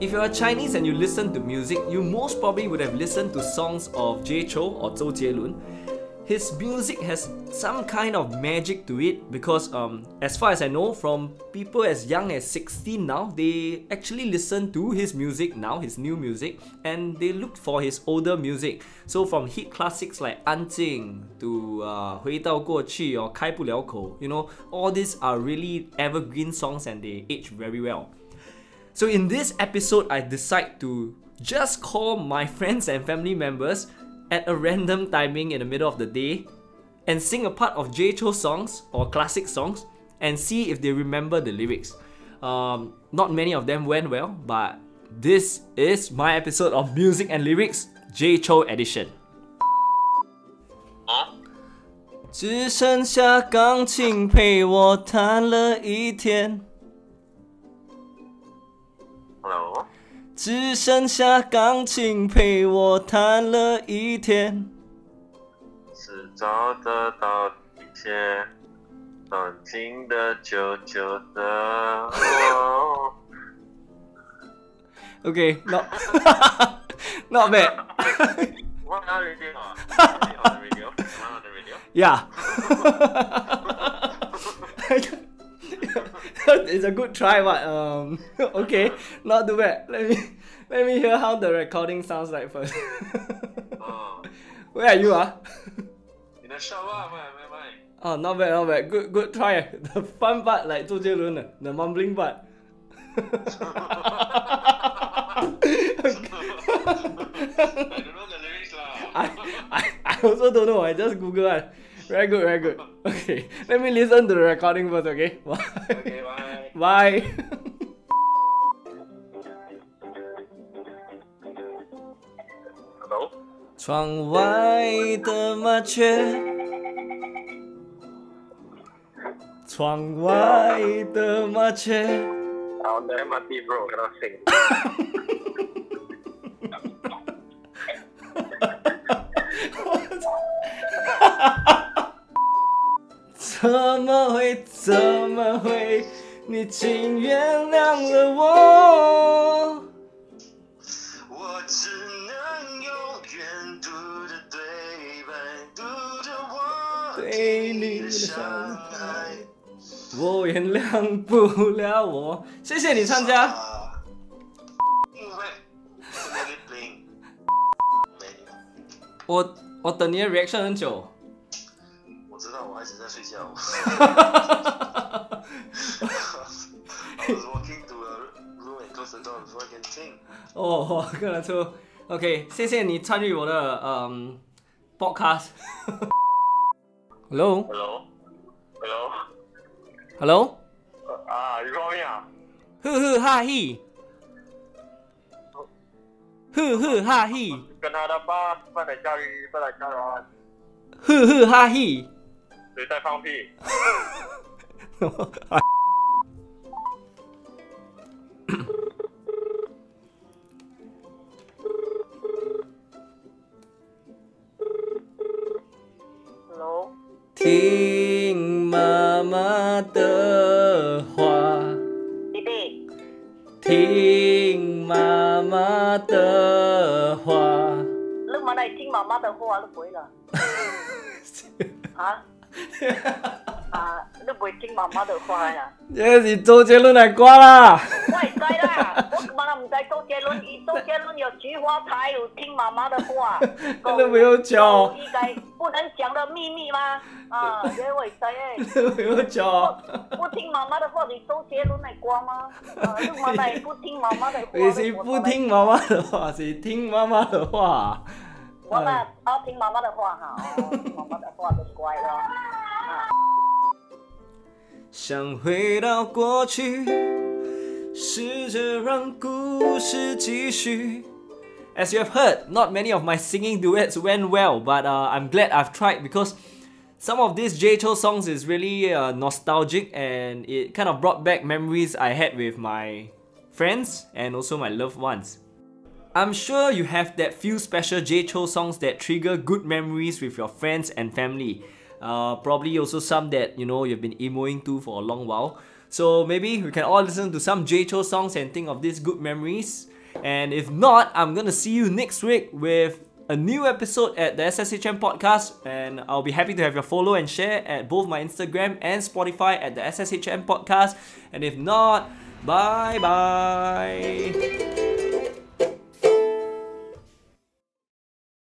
If you're a Chinese and you listen to music, you most probably would have listened to songs of Jay Chou or Zhou Jielun. His music has some kind of magic to it because, um, as far as I know, from people as young as 16 now, they actually listen to his music now, his new music, and they look for his older music. So from hit classics like 安静 to uh, 回到过去 or 开不了口, you know, all these are really evergreen songs and they age very well. So in this episode, I decide to just call my friends and family members at a random timing in the middle of the day and sing a part of J Cho songs or classic songs and see if they remember the lyrics. Um, not many of them went well, but this is my episode of Music and Lyrics J Cho edition. 只剩下钢琴陪我弹了一天。 Hello，只剩下钢琴陪我弹了一天。是找得到一些安静的、久久的我。Okay, not not bad. What the radio? Yeah. it's a good try, but um, okay, not too bad. Let me let me hear how the recording sounds like first. Oh, Where are you, ah? in the shower, my my my. Oh, not bad, not bad. Good, good try. The fun part, like 周杰伦 the mumbling part. I don't know the lyrics lah. I, I, I also don't know. I just Google one. Very good, very good. Okay, let me listen to the recording first. Okay, Okay, bye. 拜。窗外的麻雀，窗外的麻雀。好的，M D bro，哈哈哈。怎么会？怎么会？你竟原谅了我？我只能永远读着对白，读着我对你的伤害，我原谅不了我。谢谢你参加。我我等你的 reaction 很久。我知道我孩子在睡觉。I was walking to a room and close the door before I can sing. 哦，我看得出。OK，谢谢你参与我的嗯 podcast。Hello Hello? Hello? Hello，啊，你 call me 啊？呵呵哈嘿，呵呵哈嘿，跟他的爸爸在家里，爸在家里，呵呵哈嘿。谁在放屁？的话，弟弟，听妈妈的话。你妈来听妈妈的话，你不会了 啊？啊，你不会听妈妈的话呀？这是周杰伦的歌啦。我会知啦，我 周杰伦，有菊花台，有听妈妈的话。真的没有讲应该不能讲的秘密吗？啊，这我会知诶。没有讲，不听妈妈的话，你周杰伦的歌吗？啊，你妈也不听妈妈的话。你是不听妈妈的话，是听妈妈的话。我们，要听妈妈的话哈，妈妈的话就乖了。啊，想回到过去，试着让故事继续。As you have heard, not many of my singing duets went well, but uh, I'm glad I've tried because some of these J Cho songs is really uh, nostalgic and it kind of brought back memories I had with my friends and also my loved ones. I'm sure you have that few special J Cho songs that trigger good memories with your friends and family. Uh, probably also some that you know you've been emoing to for a long while. So maybe we can all listen to some J Cho songs and think of these good memories. And if not, I'm gonna see you next week with a new episode at the SSHM podcast. And I'll be happy to have your follow and share at both my Instagram and Spotify at the SSHM podcast. And if not, bye bye.